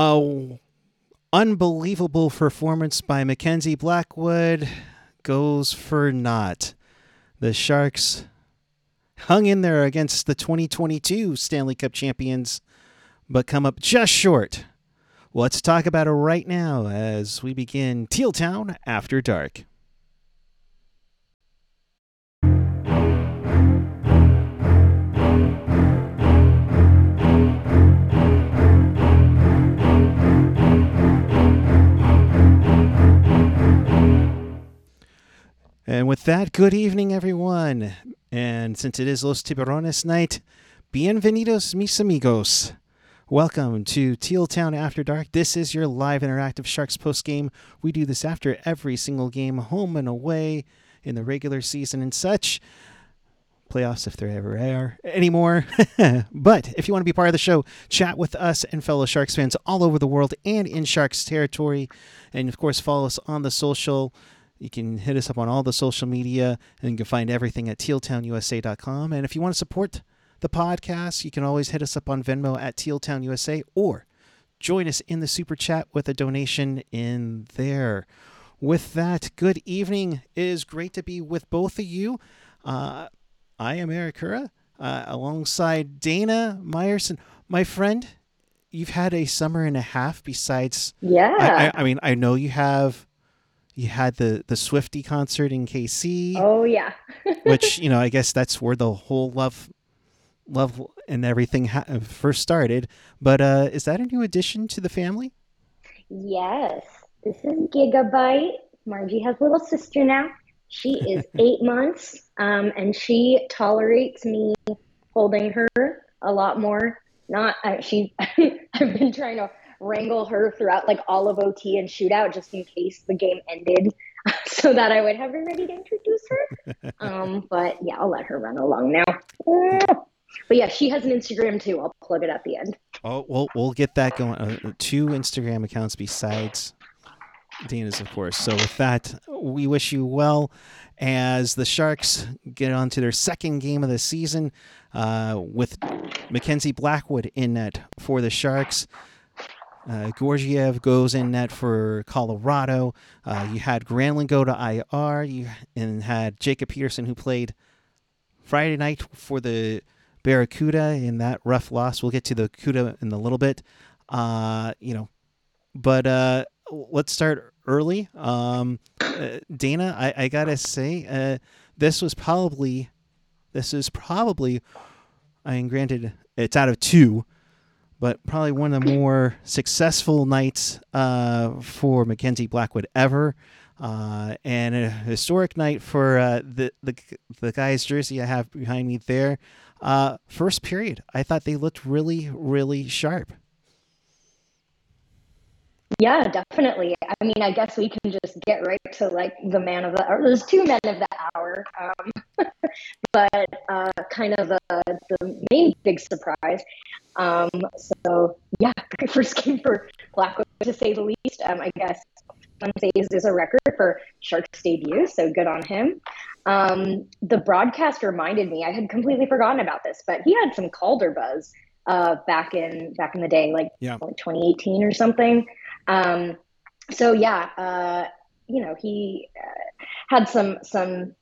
a unbelievable performance by Mackenzie Blackwood goes for naught. The Sharks hung in there against the 2022 Stanley Cup champions, but come up just short. Let's talk about it right now as we begin Teal Town After Dark. And with that, good evening, everyone. And since it is Los Tiburones night, bienvenidos, mis amigos. Welcome to Teal Town After Dark. This is your live interactive Sharks post game. We do this after every single game, home and away, in the regular season and such. Playoffs, if there ever are anymore. but if you want to be part of the show, chat with us and fellow Sharks fans all over the world and in Sharks territory. And of course, follow us on the social you can hit us up on all the social media and you can find everything at tealtownusa.com. And if you want to support the podcast, you can always hit us up on Venmo at tealtownusa or join us in the super chat with a donation in there. With that, good evening. It is great to be with both of you. Uh, I am Eric Hura, uh, alongside Dana Meyerson. My friend, you've had a summer and a half besides. Yeah. I, I, I mean, I know you have you had the the Swifty concert in KC. Oh yeah. which you know, I guess that's where the whole love, love and everything ha- first started. But uh, is that a new addition to the family? Yes, this is Gigabyte. Margie has a little sister now. She is eight months, um, and she tolerates me holding her a lot more. Not uh, she. I've been trying to wrangle her throughout like all of OT and shootout just in case the game ended so that I would have her ready to introduce her. um, but yeah, I'll let her run along now. But yeah, she has an Instagram too. I'll plug it at the end. Oh, we'll we'll get that going. Uh, two Instagram accounts besides Dana's, of course. So with that, we wish you well as the Sharks get on to their second game of the season uh, with Mackenzie Blackwood in net for the Sharks. Uh, goes in net for Colorado. Uh, you had Granlund go to IR. You and had Jacob Peterson who played Friday night for the Barracuda in that rough loss. We'll get to the Cuda in a little bit. Uh, you know, but uh, let's start early. Um, uh, Dana, I, I gotta say, uh, this was probably, this is probably, I mean, granted, it's out of two but probably one of the more successful nights uh, for Mackenzie Blackwood ever. Uh, and a historic night for uh, the, the the guy's jersey I have behind me there. Uh, first period, I thought they looked really, really sharp. Yeah, definitely. I mean, I guess we can just get right to like the man of the hour. there's two men of the hour. Um, but uh, kind of the, the main big surprise. Um, so yeah, first game for Blackwood to say the least. Um, I guess one is a record for Sharks debut, so good on him. Um, the broadcast reminded me I had completely forgotten about this, but he had some Calder buzz uh, back in back in the day, like, yeah. like 2018 or something. Um, so yeah, uh, you know, he uh, had some some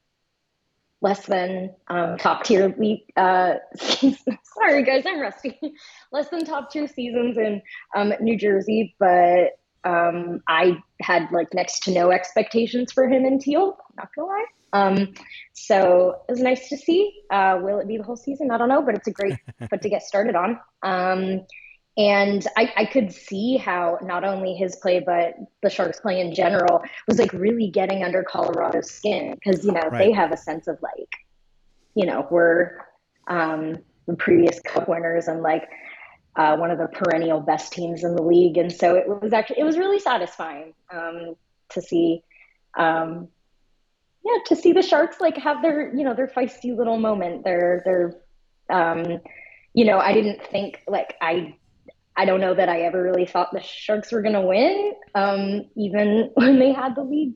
less than um, top tier league. Uh, sorry guys, I'm rusty. less than top tier seasons in um, New Jersey, but um, I had like next to no expectations for him in Teal. Not gonna lie. Um, so it was nice to see. Uh, will it be the whole season? I don't know, but it's a great foot to get started on. Um, and I, I could see how not only his play, but the Sharks play in general was like really getting under Colorado's skin because, you know, right. they have a sense of like, you know, we're um, the previous cup winners and like uh, one of the perennial best teams in the league. And so it was actually, it was really satisfying um, to see, um, yeah, to see the Sharks like have their, you know, their feisty little moment. Their, their, um, you know, I didn't think like I I don't know that I ever really thought the Sharks were going to win, um, even when they had the lead.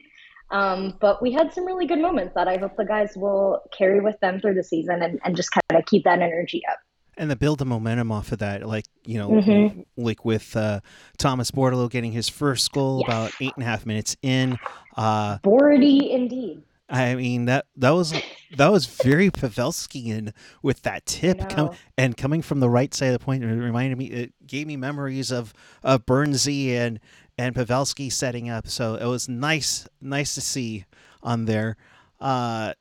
Um, but we had some really good moments that I hope the guys will carry with them through the season and, and just kind of keep that energy up. and the build the momentum off of that, like you know, Mhm. like with uh, Thomas Bordeleau getting his first goal Yes. about eight and a half minutes in. Uh, Bordy indeed. I mean that that was that was very Pavelskian with that tip com- and coming from the right side of the point. It reminded me, it gave me memories of of Burnsie and and Pavelski setting up. So it was nice nice to see on there. Uh,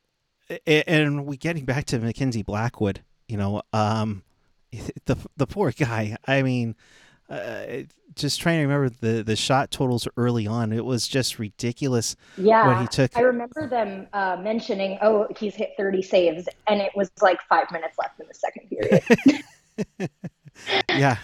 and we getting back to Mackenzie Blackwood, you know, um, the the poor guy. I mean, uh, just trying to remember the the shot totals early on. It was just ridiculous Yeah. what he took. I remember them uh, mentioning, oh, he's hit 30 saves, and it was like five minutes left in the second period. yeah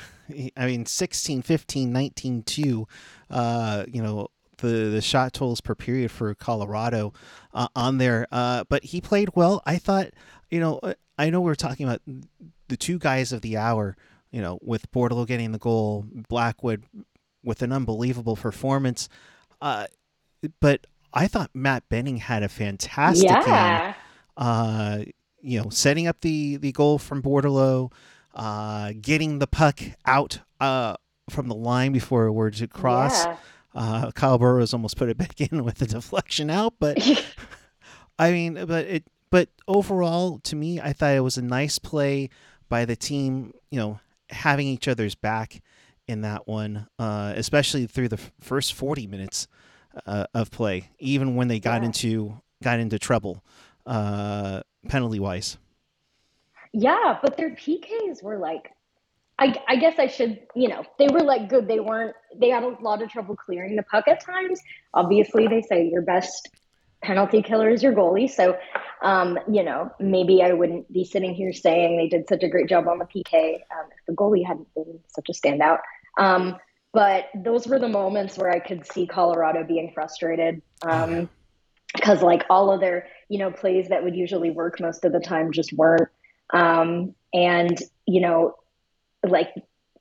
i mean 16 15 19 2 uh you know the the shot totals per period for colorado uh, on there uh but he played well i thought you know uh, i know we are talking about the two guys of the hour you know with Bordeleau getting the goal blackwood with an unbelievable performance uh but i thought matt benning had a fantastic game uh, you know, setting up the the goal from Bordeleau, uh, getting the puck out uh, from the line before it were to cross. Yeah. Uh, Kyle Burroughs almost put it back in with the deflection out, but I mean, but it, but overall, to me, I thought it was a nice play by the team. You know, having each other's back in that one, uh, especially through the f- first forty minutes uh, of play, even when they got Yeah. into got into trouble, uh, penalty wise. Yeah, but their PKs were like, I, I guess I should, you know, they were like good. They weren't, they had a lot of trouble clearing the puck at times. Obviously, they say your best penalty killer is your goalie. So, um, you know, maybe I wouldn't be sitting here saying they did such a great job on the PK um, if the goalie hadn't been such a standout. Um, but those were the moments where I could see Colorado being frustrated. Um, because like all of their you know plays that would usually work most of the time just weren't um and you know like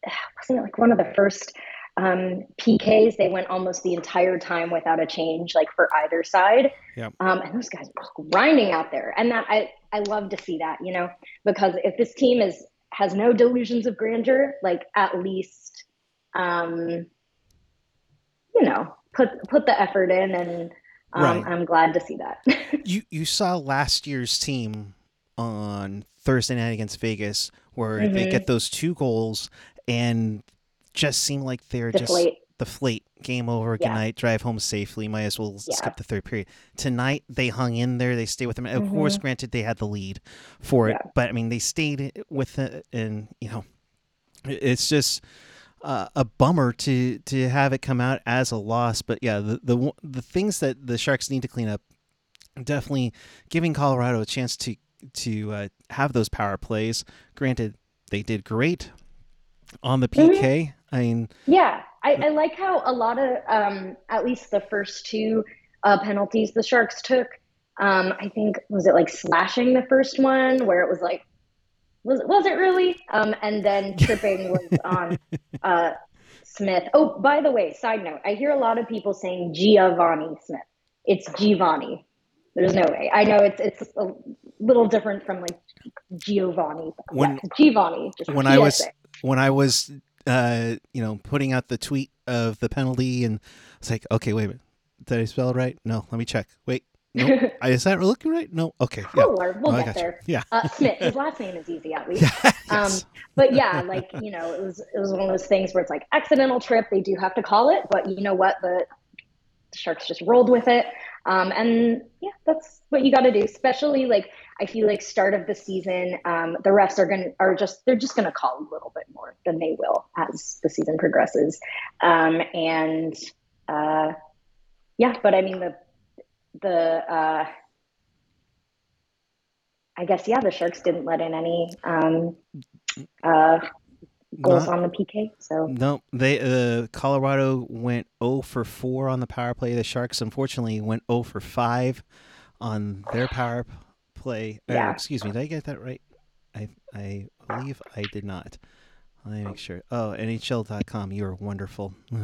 wasn't it like one of the first um pks they went almost the entire time without a change like for either side Yep. um and those guys were grinding out there and that i i love to see that you know because if this team is has no delusions of grandeur like at least um you know put put the effort in and um, Right. i'm glad to see that You you saw last year's team on Thursday night against Vegas where they Mhm. get those two goals and just seem like they're just deflate deflate game over good Yeah. night drive home safely might as well Yeah. skip the third period tonight they hung in there they stayed with them of Mhm. course granted they had the lead for it Yeah. but i mean they stayed with it and you know it's just uh, a bummer to to have it come out as a loss but yeah the the the things that the sharks need to clean up definitely giving colorado a chance to to uh, have those power plays granted they did great on the pk i mean Yeah, I, I like how a lot of, um, at least the first two uh, penalties the Sharks took. Um, I think was it like slashing the first one where it was like, was was it really? Um, and then tripping was on uh, Smith. Oh, by the way, side note, I hear a lot of people saying Giovanni Smith. It's Giovanni. There's no way. I know it's it's a little different from like Giovanni. When- yeah, Giovanni. When I was when I was uh you know putting out the tweet of the penalty and it's like okay wait a minute did I spell it right no let me check wait no is that looking right no okay yeah Oh, we'll Oh, get you. there. yeah Uh, Smith. His last name is easy, at least. yes. Um, but yeah, like you know, it was it was one of those things where it's like accidental trip. They do have to call it, but you know what? The, the Sharks just rolled with it, um, and yeah, that's what you got to do. Especially like I feel like start of the season, um, the refs are gonna are just they're just gonna call a little bit more than they will as the season progresses, um, and uh, yeah. But I mean the the uh, I guess yeah, the Sharks didn't let in any um, uh, goals Not- on the PK. So no they uh Colorado went 0 for 4 on the power play the Sharks unfortunately went 0 for 5 on their power play Or, excuse me did I get that right I I believe I did not Let me make sure. Oh, NHL.com. You are wonderful.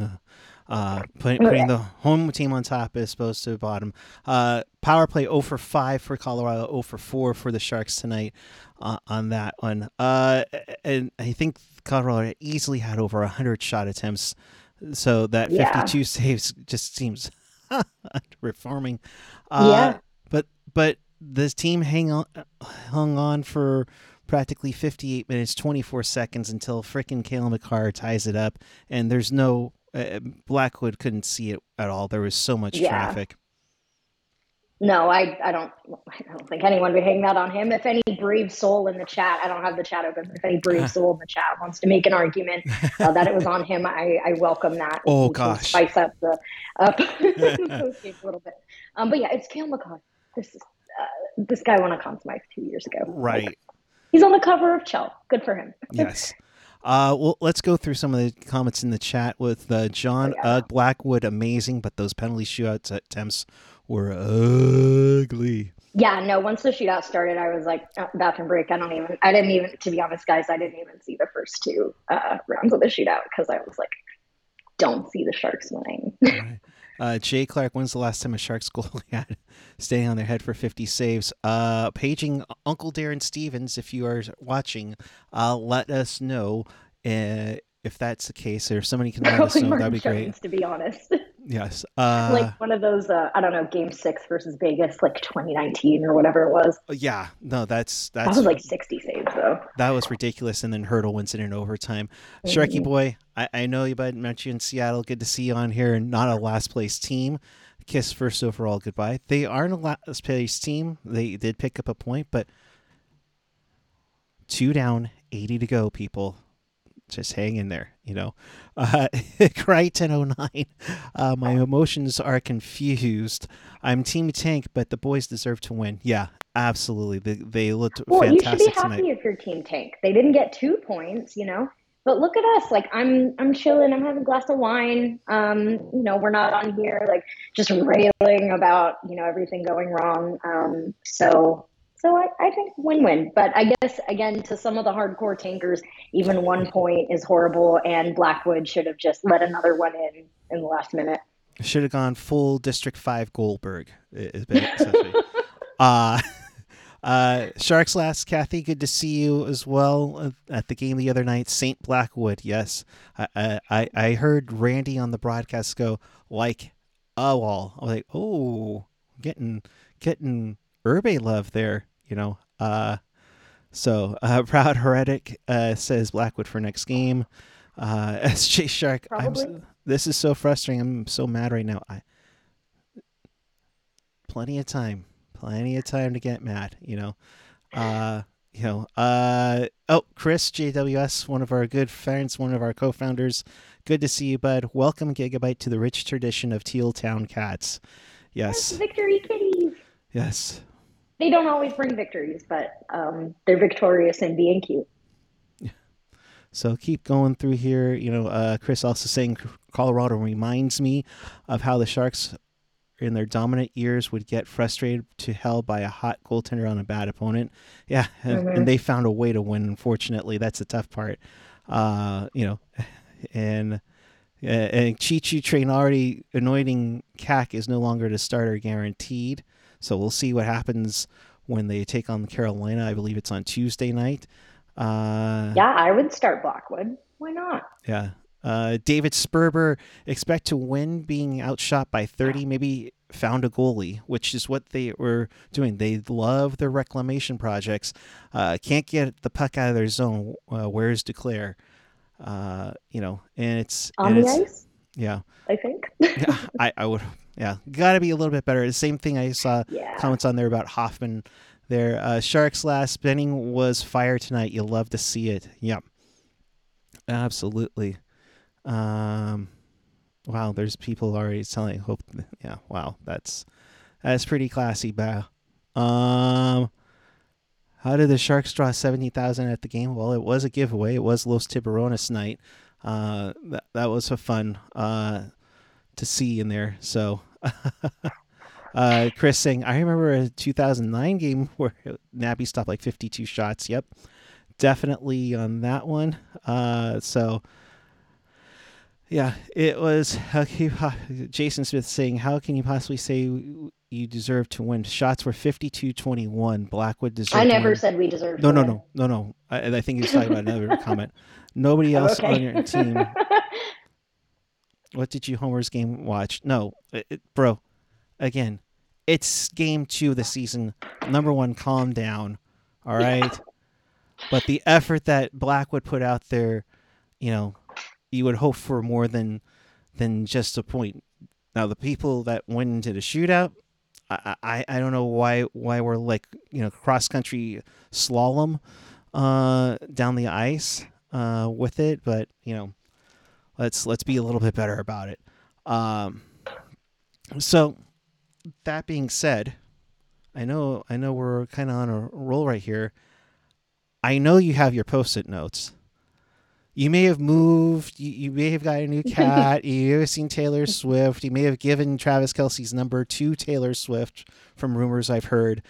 Uh, put, putting the home team on top as opposed to the bottom. Uh, power play 0 for 5 for Colorado, 0 for 4 for the Sharks tonight uh, on that one. Uh, and I think Colorado easily had over 100 shot attempts. So that Yeah. 52 saves just seems. Yeah. Uh, But but this team hang on, hung on for practically 58 minutes, 24 seconds until frickin' Cale Makar ties it up. And there's no uh, Blackwood couldn't see it at all. There was so much Yeah. traffic. No, I, I don't I don't think anyone would hang that on him. If any brave soul in the chat, I don't have the chat open. If any brave soul in the chat wants to make an argument uh, that it was on him, I, I welcome that. Oh, gosh. spice up the up a little bit. Um, but yeah, it's Cale Makar. This is uh, this guy won a Conn Smythe two years ago. Right. He's on the cover of Chell. Good for him. Yes. Uh, well, let's go through some of the comments in the chat with uh, John Oh, yeah. Ugg Blackwood. Amazing, but those penalty shootout attempts were ugly. Yeah, no. Once the shootout started, I was like, uh, bathroom break. I don't even. I didn't even. To be honest, guys, I didn't even see the first two uh, rounds of the shootout because I was like, don't see the Sharks winning. Uh, Jay Clark, when's the last time a Sharks goalie had staying on their head for 50 saves? Uh, paging Uncle Darren Stevens, if you are watching, uh, let us know uh, if that's the case, or if somebody can let us know. That'd be great. To be honest. Yes. Uh, like one of those, uh, I don't know, Game Six versus Vegas, like 2019 or whatever it was. yeah. No, that's That was like 60 saves though. that was ridiculous. And then Hertl wins it in overtime. Mhm. boy, I, I know you but met you in Seattle. Good to see you on here, not a last place team. Kiss first overall goodbye. They aren't a last place team. They did pick up a point, but two down, eighty to go. People, just hang in there. You know, uh, Cry ten oh nine. Uh, my emotions are confused. I'm Team Tank, but the boys deserve to win. Yeah, absolutely. They they looked Well, you should be fantastic happy tonight. if your team tank. They didn't get two points, you know. But look at us. Like I'm, I'm chilling. I'm having a glass of wine. Um, you know, we're not on here like just railing about you know everything going wrong. Um, so, so I, I think win-win. But I guess again, to some of the hardcore tankers, even one point is horrible, and Blackwood should have just let another one in in the last minute. Should have gone full District Five Goldberg. Is essentially. uh, uh, Sharks last, Kathy. Good to see you as well uh, at the game the other night. Saint Blackwood. Yes, I I, I- heard Randy on the broadcast go like a wall. I was like, oh, getting getting Urbe love there. You know. Uh, so uh, proud heretic uh, says Blackwood for next game. Uh, SJ Shark. I'm, this is so frustrating. I'm so mad right now. I plenty of time, plenty of time to get mad. You know, uh, you know. Uh, oh, Chris JWS, one of our good friends, one of our co-founders. Good to see you, bud. Welcome, Gigabyte, to the rich tradition of Teal Town Cats. Yes, victory kitties. yes. They don't always bring victories, but um, they're victorious in being cute. So keep going through here. You know, uh, Chris also saying Colorado reminds me of how the Sharks in their dominant years would get frustrated to hell by a hot goaltender on a bad opponent. Yeah, and, Mhm. and they found a way to win. Unfortunately, that's the tough part. Uh, you know, and uh, and Chichu Train already anointing CAC is no longer the starter guaranteed. So we'll see what happens when they take on Carolina. I believe it's on Tuesday night. Uh, Yeah, I would start Blackwood. Why not? yeah. Uh, David Sperber expect to win being outshot by 30, maybe found a goalie, which is what they were doing. They love their reclamation projects. Uh, can't get the puck out of their zone. Uh, where's Duclair? Uh, you know, and it's, On and the it's ice, yeah, I think. yeah. I, I would, yeah, got to be a little bit better. The same thing I saw yeah. comments on there about Hoffman. There, uh, Sharks last Benning was fire tonight. You'll love to see it. Yep, absolutely. Um, wow, there's people already telling. Hope, yeah, wow, that's that's pretty classy, Bow. Um, how did the Sharks draw seventy thousand at the game? Well, it was a giveaway. It was Los Tiburones night. Uh, that that was a fun uh to see in there. So. Uh, Chris saying, I remember a 2009 game where Nabby stopped like 52 shots. Yep. definitely on that one. Uh, so yeah, it was. How can you, Jason Smith saying, "How can you possibly say you deserve to win?" Shots were 52-21. Blackwood deserved. I never said we deserved. No, no, no, no, no. I, I think he's talking about another comment. Nobody else okay. on your team. What did you Homer's game watch? No, it, it, bro. Again, it's game two of the season. Number one, calm down. All right. But the effort that Blackwood put out there, you know, you would hope for more than than just a point. Now the people that went into the shootout, I I, I don't know why why we're like you know cross country slalom uh, down the ice uh, with it, but you know let's let's be a little bit better about it. Um, so that being said, I know I know we're kind of on a roll right here. I know you have your post-it notes you may have moved. You, you may have got a new cat. you may have seen Taylor Swift. You may have given Travis Kelce's number to Taylor Swift from rumors I've heard.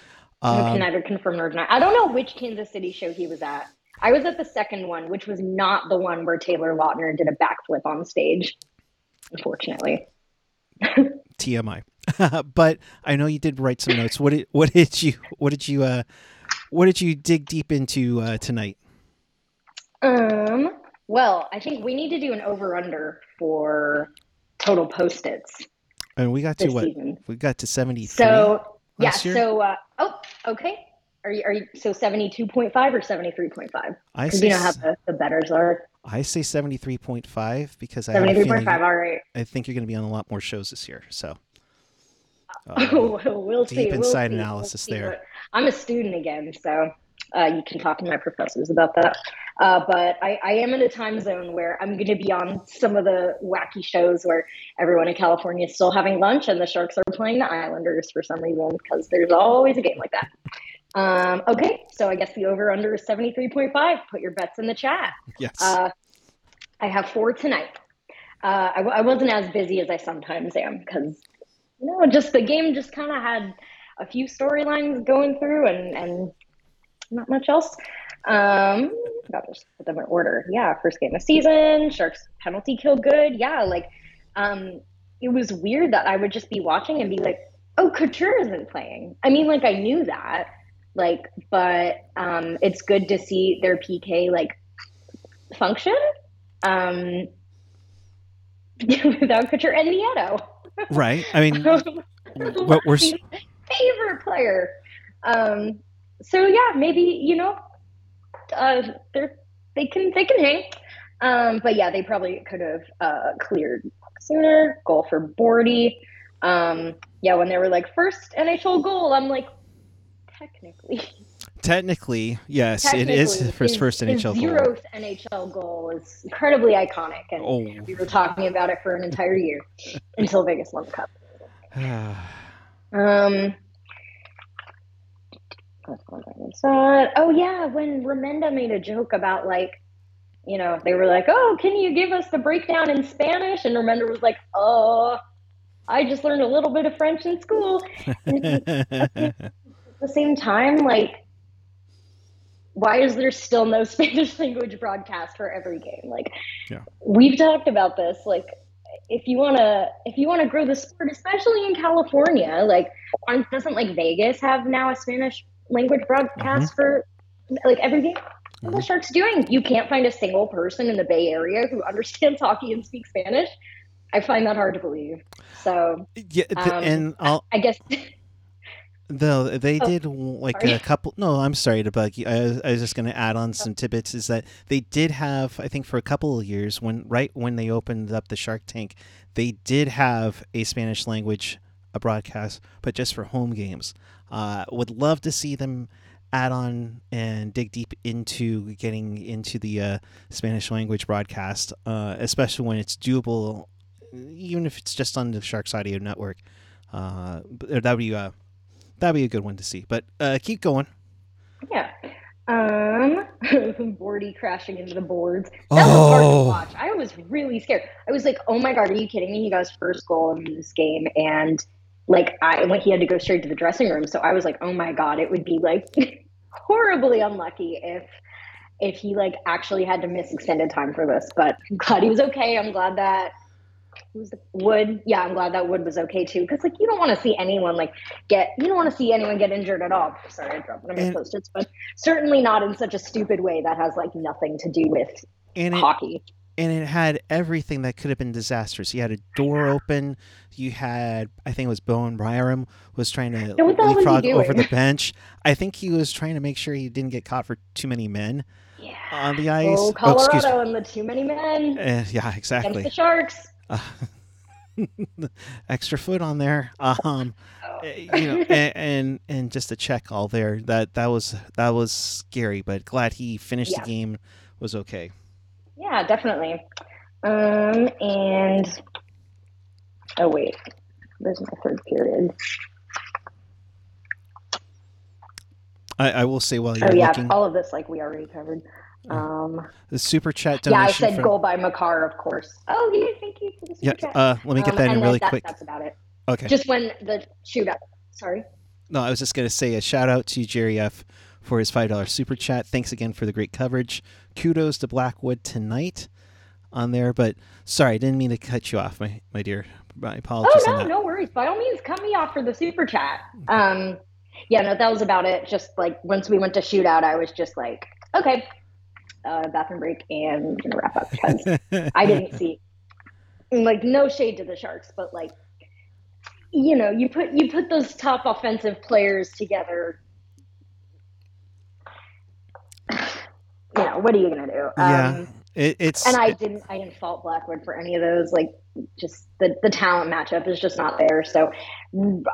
Um, I can neither confirm nor deny. I don't know which Kansas City show he was at. I was at the second one, which was not the one where Taylor Lautner did a backflip on stage. Unfortunately. TMI. but I know you did write some notes. What did what did you what did you uh what did you dig deep into uh, tonight? Um well, I think we need to do an over under for total post its. And we got to what? Season. We got to 73. So, yeah. Year? So, uh, oh, okay. Are you, are you, so 72.5 or 73.5? I say, you know how the, the betters are. I say 73.5 because I 73.5, all right. I think you're going to be on a lot more shows this year. So, uh, oh, we'll deep see. Inside we'll analysis we'll there. I'm a student again, so uh, you can talk to my professors about that. Uh, but I, I, am in a time zone where I'm going to be on some of the wacky shows where everyone in California is still having lunch and the Sharks are playing the Islanders for some reason because there's always a game like that. Um, okay, so I guess the over under is 73.5. Put your bets in the chat. Yes. Uh, I have four tonight. Uh, I, I wasn't as busy as I sometimes am because, you know, just the game just kind of had a few storylines going through and, and not much else. Um, I'll just put them in order. Yeah, first game of season, Sharks penalty kill good. Yeah, like um, it was weird that I would just be watching and be like, oh, Couture isn't playing. I mean, like I knew that, like, but um, it's good to see their PK like function um, without Couture and Nieto. Right. I mean, what we're favorite player. Um, so yeah, maybe you know, uh, they're they can they can hang. Um, but yeah, they probably could have uh, cleared sooner. Goal for Bordy. Um, yeah, when they were like first NHL goal, I'm like, technically. Technically, yes, technically, it is his, his first NHL his zeroth goal. NHL goal is incredibly iconic, and oh. we were talking about it for an entire year until Vegas won the cup. um, Oh yeah, when Remenda made a joke about like, you know, they were like, "Oh, can you give us the breakdown in Spanish?" And Remenda was like, "Oh, I just learned a little bit of French in school." at the same time, like, why is there still no Spanish language broadcast for every game? Like, yeah. we've talked about this. Like, if you want to, if you want to grow the sport, especially in California, like, doesn't like Vegas have now a Spanish language broadcast mm-hmm. for like every game. What mm-hmm. the Sharks doing? You can't find a single person in the Bay Area who understands hockey and speaks Spanish. I find that hard to believe. So yeah, the, um, and I'll, I guess. Though they oh, did like sorry. a couple. No, I'm sorry to bug you. I was, I was just going to add on some tidbits. Is that they did have, I think, for a couple of years when right when they opened up the Shark Tank, they did have a Spanish language a broadcast, but just for home games. Uh, would love to see them add on and dig deep into getting into the uh, Spanish language broadcast, uh, especially when it's doable, even if it's just on the Sharks Audio Network. Uh, that'd be uh, that'd be a good one to see. But uh, keep going. Yeah. Um, Bordy crashing into the boards. That oh. was hard to oh. watch. I was really scared. I was like, "Oh my god, are you kidding me?" He got his first goal in this game, and like I when he had to go straight to the dressing room. So I was like, oh my god, it would be like horribly unlucky if if he like actually had to miss extended time for this, but I'm glad he was okay. I'm glad that who's the Wood. Yeah, I'm glad that Wood was okay too. Because like you don't want to see anyone like get you don't want to see anyone get injured at all. Sorry, I dropped one of my post-its, but certainly not in such a stupid way that has like nothing to do with And it, hockey. and it had everything that could have been disastrous. You had a door open. You had, I think it was Bowen Byram was trying to Yeah, what the hell was he leapfrog over the bench. I think he was trying to make sure he didn't get caught for too many men Yeah. on the ice. Oh, Oh. Colorado and the too many men Uh, yeah, against exactly. the Sharks. Uh, extra foot on there. Um, uh, you know, and, and and just a check all there. That that was that was scary, but glad he finished Yeah. the game. Was okay. Yeah, definitely. Um, and oh wait, there's my third period. I, I will say while you're Oh yeah, looking, all of this like we already covered. Um, the super chat donation. yeah, I said from goal by Makar, of course. Oh yeah, thank you for the yeah. super chat. Uh, let me get Um, that in really that, quick. That's about it. Okay. Just when the shootout. Sorry. No, I was just going to say a shout out to Jerry F for his $5 super chat. Thanks again for the great coverage. Kudos to Blackwood tonight on there. But sorry, I didn't mean to cut you off, my, my dear. My apologies Oh no, no worries. By all means, cut me off for the super chat. Um, yeah, no, that was about it. Just like once we went to shootout, I was just like, okay, uh, bathroom break and gonna wrap up because I didn't see like no shade to the Sharks, but like you know, you put you put those top offensive players together. You know, what are you gonna do? yeah. Um, It, it's and I didn't I didn't fault Blackwood for any of those. Like just the the talent matchup is just not there. So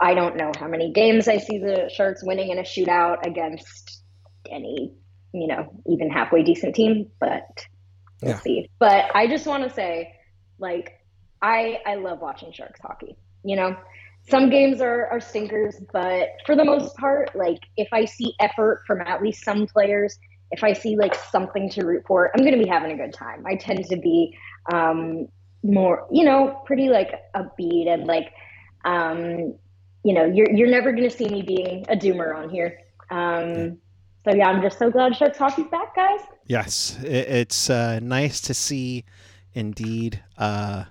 I don't know how many games I see the Sharks winning in a shootout against any, you know, even halfway decent team, but we'll Yeah. see. But I just want to say like I I love watching Sharks hockey. You know, some games are, are stinkers, but for the most part, like if I see effort from at least some players, if I see like something to root for, I'm going to be having a good time. I tend to be um, more, you know, pretty like upbeat and like, um, you know, you're you're never going to see me being a doomer on here. Um, so yeah, I'm just so glad Sharks hockey's back, guys. yes, it's uh, nice to see, indeed, uh,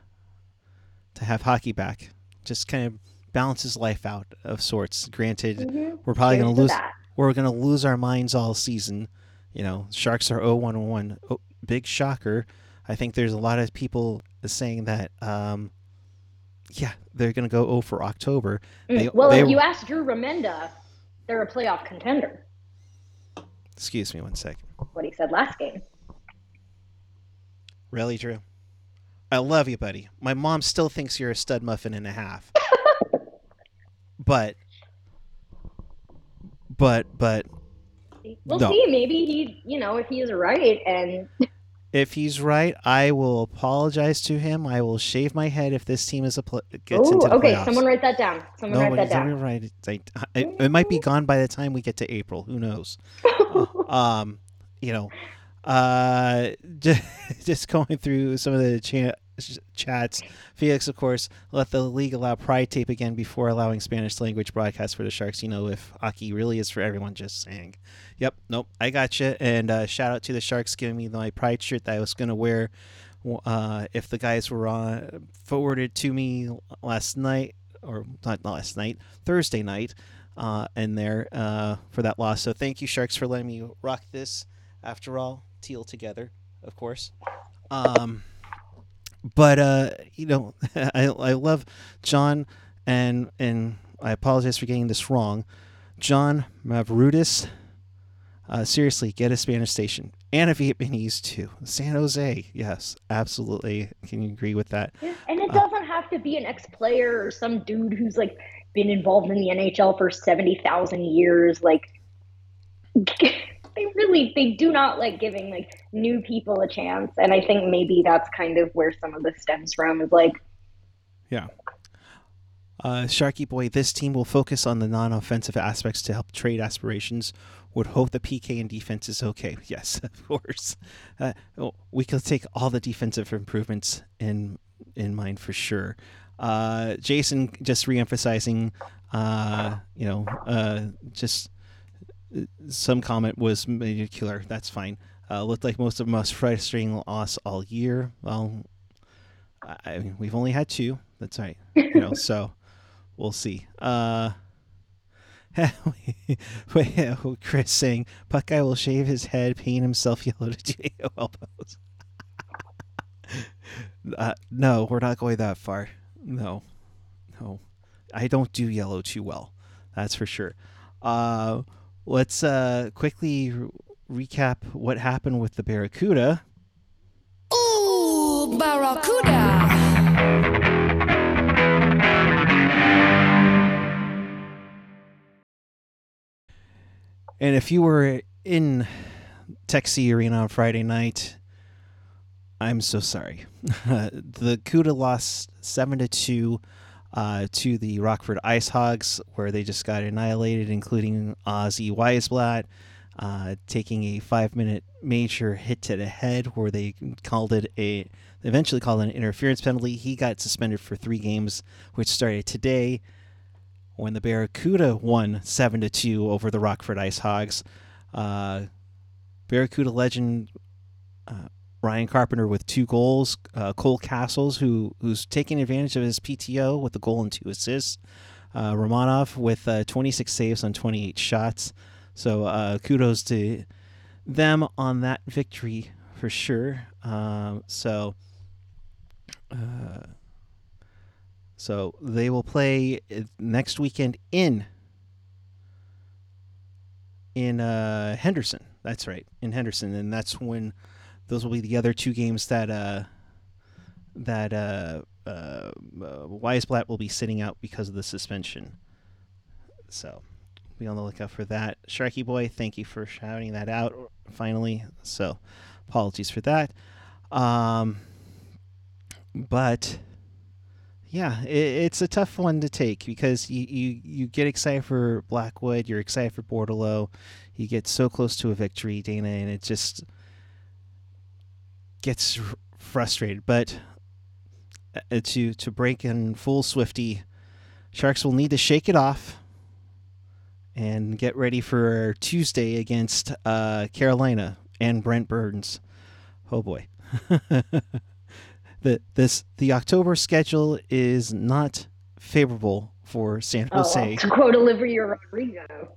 to have hockey back. Just kind of balances life out of sorts. Granted, Mhm. we're probably going to to lose. that. we're going to lose our minds all season. You know, Sharks are 0-1-1. Oh, big shocker. I think there's a lot of people saying that, um, yeah, they're going to go 0 for October. Mm, They- well, they- if you ask Drew Remenda, they're a playoff contender. Excuse me one second. What he said last game. Really, Drew? I love you, buddy. My mom still thinks you're a stud muffin and a half. but, but, but We'll No. see. Maybe he, you know, if he is right, and if he's right, I will apologize to him. I will shave my head if this team is a pl- gets oh, into the okay, playoffs. someone write that down. Someone No, write that down. right. It's like- it, it might be gone by the time we get to April. Who knows? um, you know, uh, just, just going through some of the cha- chats. Felix, of course, let the league allow pride tape again before allowing Spanish language broadcasts for the Sharks. You know, if hockey really is for everyone, just saying. Yep, nope, I got you. And uh, shout out to the Sharks giving me my pride shirt that I was going to wear uh, if the guys were on, forwarded to me last night, or not last night, Thursday night, uh, in there uh, for that loss. So thank you, Sharks, for letting me rock this. After all, teal together, of course. Um, but uh, you know, I, I love John, and and I apologize for getting this wrong. John Mavrudis. Uh, seriously, get a Spanish station and a Vietnamese too. San Jose, yes, absolutely. Can you agree with that? and it Uh, doesn't have to be an ex-player or some dude who's like been involved in the NHL for seventy thousand years. Like, they really they do not like giving like new people a chance, and I think maybe that's kind of where some of this stems from. Is like, yeah Uh, Sharky boy, this team will focus on the non-offensive aspects to help trade aspirations. Would hope the PK and defense is okay. Yes, of course. Uh, oh, we could take all the defensive improvements in in mind for sure. Uh, Jason just reemphasizing, uh, you know, uh, just some comment was killer. That's fine. Uh, looked like most of the most frustrating loss all year. Well, I mean, we've only had two. That's right. You know, so we'll see. Uh, Chris saying Puck guy will shave his head, paint himself yellow to do elbows. uh, no, we're not going that far. No, no, I don't do yellow too well. That's for sure. Uh, let's uh, quickly recap what happened with the Barracuda. Ooh, Barracuda! And if you were in Tech CU Arena on Friday night, I'm so sorry. the CUDA lost seven to two uh, to the Rockford Ice Hogs, where they just got annihilated, including Ozzy Wiesblatt uh, taking a five-minute major hit to the head, where they called it a eventually called an interference penalty. He got suspended for three games, which started today when the Barracuda won seven to two over the Rockford Ice Hogs. Uh, Barracuda legend uh, Ryan Carpenter with two goals. Uh, Cole Castles, who who's taking advantage of his PTO with a goal and two assists. Uh, Romanov with uh, 26 saves on 28 shots. So uh, kudos to them on that victory for sure. Um, so. Uh, so they will play next weekend in in uh, Henderson. That's right, in Henderson, and that's when those will be the other two games that uh, that uh, uh, Wiesblatt will be sitting out because of the suspension. So be on the lookout for that. Sharky boy, thank you for shouting that out finally. So apologies for that. Um, but yeah, it, it's a tough one to take because you, you, you get excited for Blackwood, you're excited for Bordeleau, you get so close to a victory, Dana, and it just gets r- frustrated. But uh, to to break in full Swifty, Sharks will need to shake it off and get ready for Tuesday against uh, Carolina and Brent Burns. Oh boy. the this the October schedule is not favorable for San Jose. Oh, to quote Olivia Rodrigo,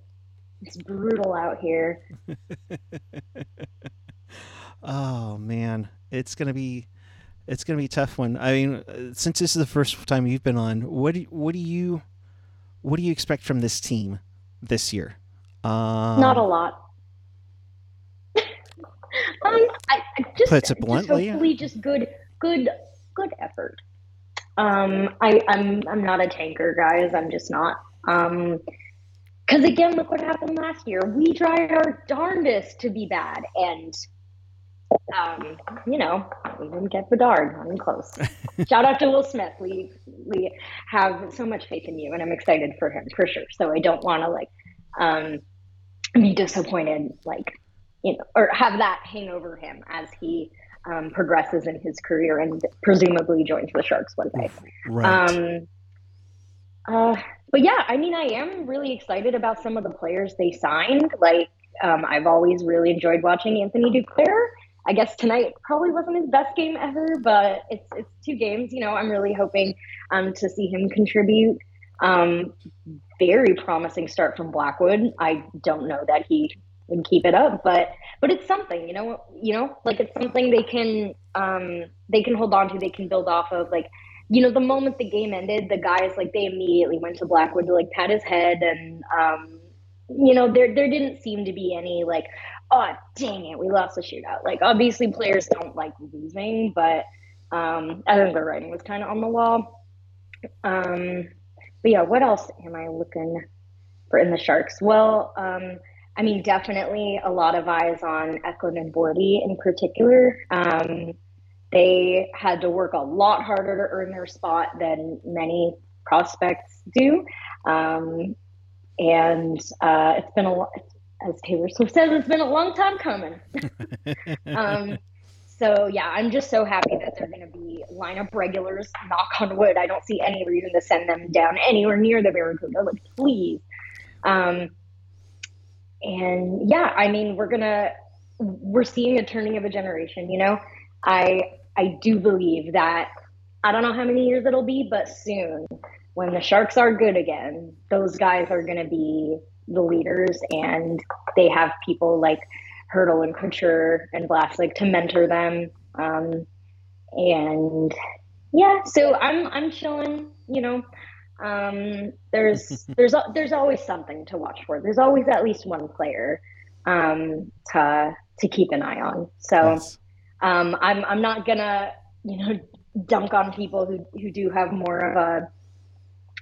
it's brutal out here. oh man, it's gonna be it's gonna be a tough one. I mean, since this is the first time you've been on, what do what do you what do you expect from this team this year? Um, Not a lot. um, I, I just Puts it just hopefully just good, good, good effort. Um, I, I'm I'm not a tanker, guys. I'm just not. Um, because again, look what happened last year. We tried our darndest to be bad, and um, you know, we didn't get Bedard. Not even close. Shout out to Will Smith. We we have so much faith in you, and I'm excited for him for sure. So I don't want to like um, be disappointed, like you know, or have that hang over him as he um, progresses in his career and presumably joins the Sharks one day. right. Um, uh, but yeah, I mean, I am really excited about some of the players they signed. Like, um, I've always really enjoyed watching Anthony Duclair. I guess tonight probably wasn't his best game ever, but it's it's two games. You know, I'm really hoping um, to see him contribute. Um, very promising start from Blackwood. I don't know that he would keep it up, but but it's something. You know, you know, like it's something they can um, they can hold on to. They can build off of. Like you know, the moment the game ended, the guys like they immediately went to Blackwood to like pat his head, and um, you know, there there didn't seem to be any like, oh dang it, we lost the shootout. Like obviously players don't like losing, but um, I think the writing was kind of on the wall. Um, but yeah, what else am I looking for in the Sharks? Well, um, I mean, definitely a lot of eyes on Eklund and Bordy in particular. Um, they had to work a lot harder to earn their spot than many prospects do. Um, and uh, it's been a lot, as Taylor Swift says, it's been a long time coming. um, so yeah, I'm just so happy that they're going to be lineup regulars. Knock on wood. I don't see any reason to send them down anywhere near the Barracuda. Like, please. Um, and yeah, I mean, we're gonna we're seeing a turning of a generation. You know, I I do believe that I don't know how many years it'll be, but soon when the Sharks are good again, those guys are going to be the leaders, and they have people like Hertl and Couture and Vlasic to mentor them. Um, and yeah, so I'm I'm chilling. You know, um, there's there's there's always something to watch for. There's always at least one player um, to to keep an eye on. So yes. um, I'm I'm not gonna you know dunk on people who who do have more of a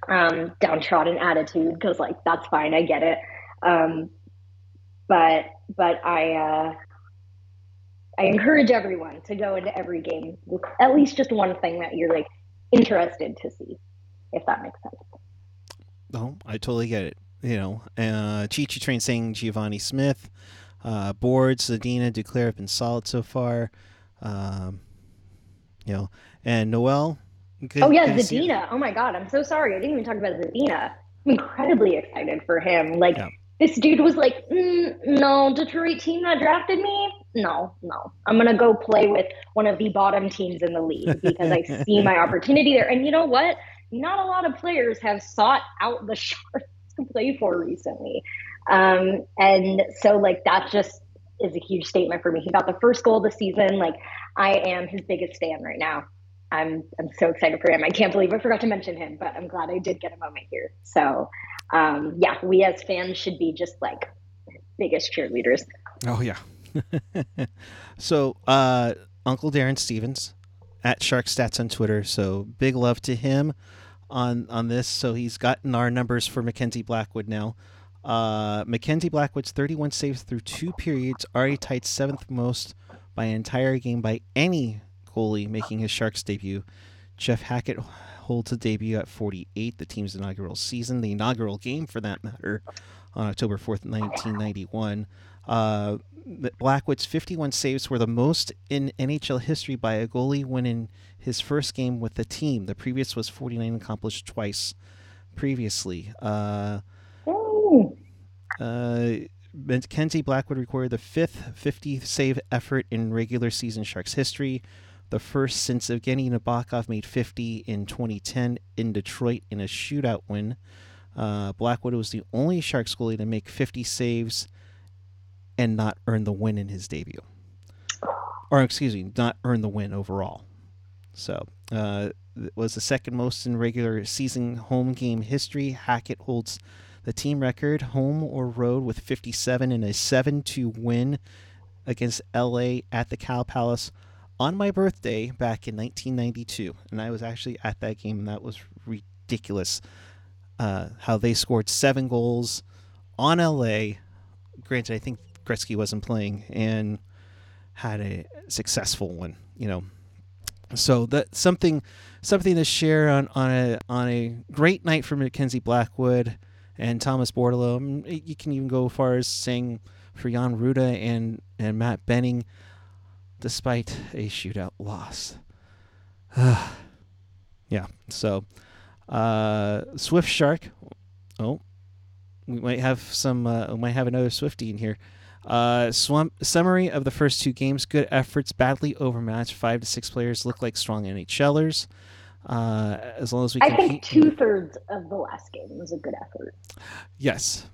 um, downtrodden attitude because like that's fine, I get it. Um, but but I uh, I encourage everyone to go into every game with at least just one thing that you're like interested to see, if that makes sense. Oh, I totally get it. You know, uh, Chichi Train saying Givani Smith, uh, Boards, Zadina, Duclair have been solid so far. Um, you know, and Noel Good, oh yeah, Zadina. Oh my god, I'm so sorry. I didn't even talk about Zadina. I'm incredibly excited for him. Like yeah. this dude was like, mm, no, Detroit team that drafted me. No, no, I'm gonna go play with one of the bottom teams in the league because I see my opportunity there. And you know what? Not a lot of players have sought out the Sharks to play for recently. Um, and so like that just is a huge statement for me. He got the first goal of the season. Like I am his biggest fan right now. I'm I'm so excited for him. I can't believe I forgot to mention him, but I'm glad I did get a moment here. So um, yeah, we as fans should be just like biggest cheerleaders. Oh yeah. so uh, Uncle Darren Stevens at Shark Stats on Twitter. So big love to him on on this. So he's gotten our numbers for Mackenzie Blackwood now. Uh, Mackenzie Blackwood's 31 saves through two periods, already tied seventh most by an entire game by any goalie making his Sharks debut. Jeff Hackett holds a debut at 48, the team's inaugural season, the inaugural game for that matter, on October 4th, 1991. Uh, Blackwood's 51 saves were the most in NHL history by a goalie when in his first game with the team. The previous was 49 accomplished twice previously. Uh, uh, Mackenzie Blackwood recorded the fifth 50 save effort in regular season Sharks history, the first since Evgeny Nabokov made 50 in 2010 in Detroit in a shootout win. Uh, Blackwood was the only Sharks goalie to make 50 saves and not earn the win in his debut. Or, excuse me, not earn the win overall. So, uh, it was the second most in regular season home game history. Hackett holds the team record, home or road, with 57 in a 7 2 win against LA at the Cow Palace on my birthday back in 1992, and I was actually at that game, and that was ridiculous. Uh, how they scored seven goals on LA. Granted, I think Gretzky wasn't playing and had a successful one. You know, so that something something to share on on a on a great night for Mackenzie Blackwood and Thomas Bordeleau. You can even go as far as saying for Jan Rutta and and Matt Benning despite a shootout loss. yeah, so uh, Swift Shark. Oh, we might have some. Uh, we might have another Swifty in here. Uh, swum- summary of the first two games: good efforts, badly overmatched. Five to six players look like strong NHLers. Uh, as long as we, I think two thirds of the last game was a good effort. Yes.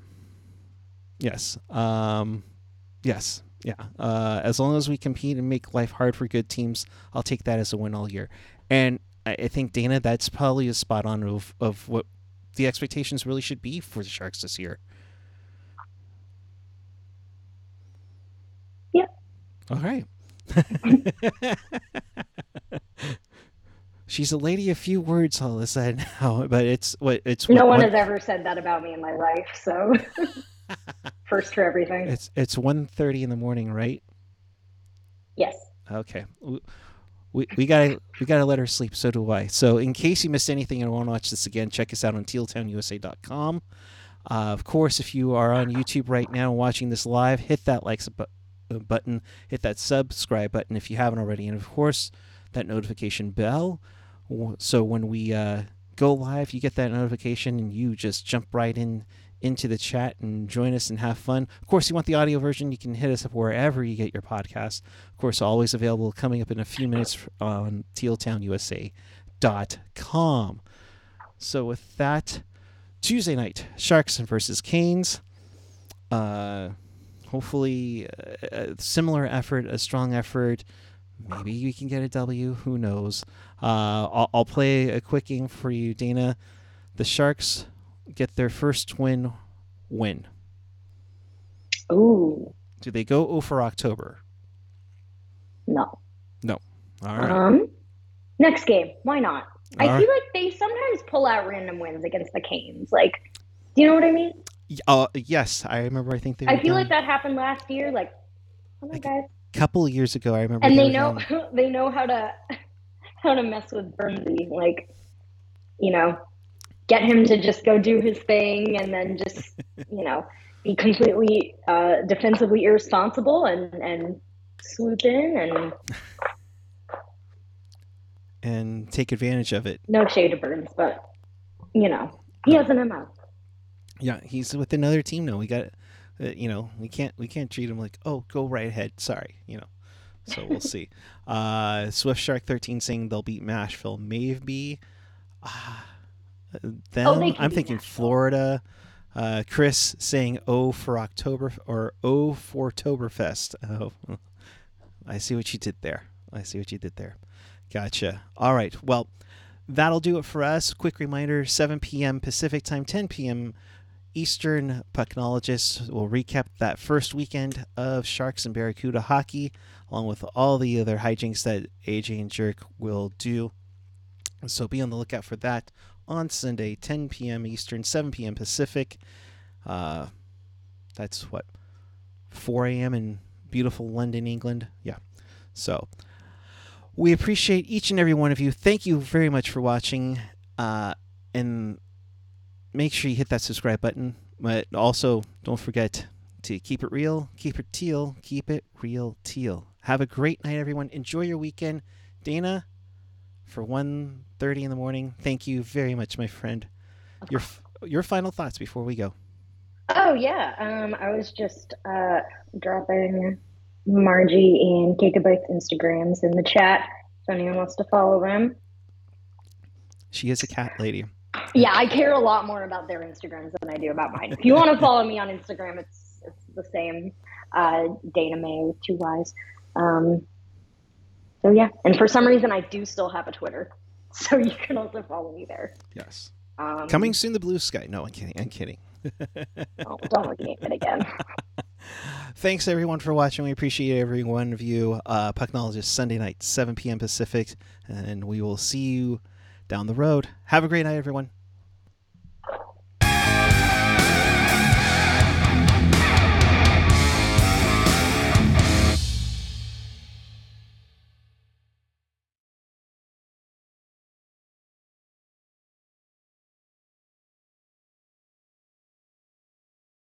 Yes. Um, yes. Yeah. Uh, as long as we compete and make life hard for good teams, I'll take that as a win all year. And I, I think Dana, that's probably a spot on of of what the expectations really should be for the Sharks this year. Yeah. All right. She's a lady of few words, all of a sudden now, but it's what it's. No one what, has ever said that about me in my life, so. First for everything. It's it's 1.30 in the morning, right? Yes. Okay. We, we gotta we gotta let her sleep. So do I. So in case you missed anything and want to watch this again, check us out on tealtownusa.com. Uh, of course, if you are on YouTube right now watching this live, hit that like bu- button, hit that subscribe button if you haven't already, and of course that notification bell. So when we uh, go live, you get that notification and you just jump right in into the chat and join us and have fun. Of course, you want the audio version, you can hit us up wherever you get your podcasts. Of course, always available coming up in a few minutes on tealtownusa.com. So with that, Tuesday night, Sharks versus Canes. Uh, hopefully, a, a similar effort, a strong effort. Maybe we can get a W. Who knows? Uh, I'll, I'll play a quick game for you, Dana. The Sharks get their first win. Win. Ooh, Do they go over October? no. No. All right. Um, next game, why not? I All feel like they sometimes pull out random wins against the Canes. Like, do you know what I mean? Uh, yes, I remember. I think they. I feel down- like that happened last year. Like, come on, Like, guys. couple of years ago. I remember. and they were know they know how to how to mess with Burnsie. Like, you know, get him to just go do his thing, and then just you know be completely uh, defensively irresponsible and and swoop in and and take advantage of it. no shade to Burns, but you know he has an MO. Yeah, he's with another team now. We got, uh, you know, we can't we can't treat him like, oh, go right ahead. Sorry, you know. So we'll see. Uh, Swift Shark thirteen saying they'll beat Nashville. Maybe. Uh, them. Oh, I'm thinking. Florida. Uh, Chris saying oh for October or oh for Oktoberfest. Oh, I see what you did there. I see what you did there. Gotcha. All right. Well, that'll do it for us. Quick reminder 7 p.m. Pacific time, 10 p.m. Eastern Pucknologists will recap that first weekend of Sharks and Barracuda hockey, along with all the other hijinks that AJ and Jerk will do. So be on the lookout for that on Sunday, 10 p.m. Eastern, 7 p.m. Pacific. Uh, that's what 4 a.m. in beautiful London, England. Yeah. So we appreciate each and every one of you. Thank you very much for watching. Uh, and make sure you hit that subscribe button. But also, don't forget to keep it real, keep it teal, keep it real teal. Have a great night, everyone. Enjoy your weekend. Dana, for 1.30 in the morning, thank you very much, my friend. Your, your final thoughts before we go. Oh yeah, um, I was just uh, dropping Margie and Gigabyte's Instagrams in the chat. If anyone wants to follow them. She is a cat lady. Yeah, I care a lot more about their Instagrams than I do about mine. If you want to follow me on Instagram, it's it's the same, uh, Dana May with two Y's. Um, so yeah, and for some reason, I do still have a Twitter, so you can also follow me there. Yes. Um, Coming soon, the blue sky. No, I'm kidding. I'm kidding. Oh, don't look at it again. Thanks everyone for watching. We appreciate every one of you. Uh, Pucknologist Sunday night, 7 p.m. Pacific, and we will see you down the road. Have a great night, everyone.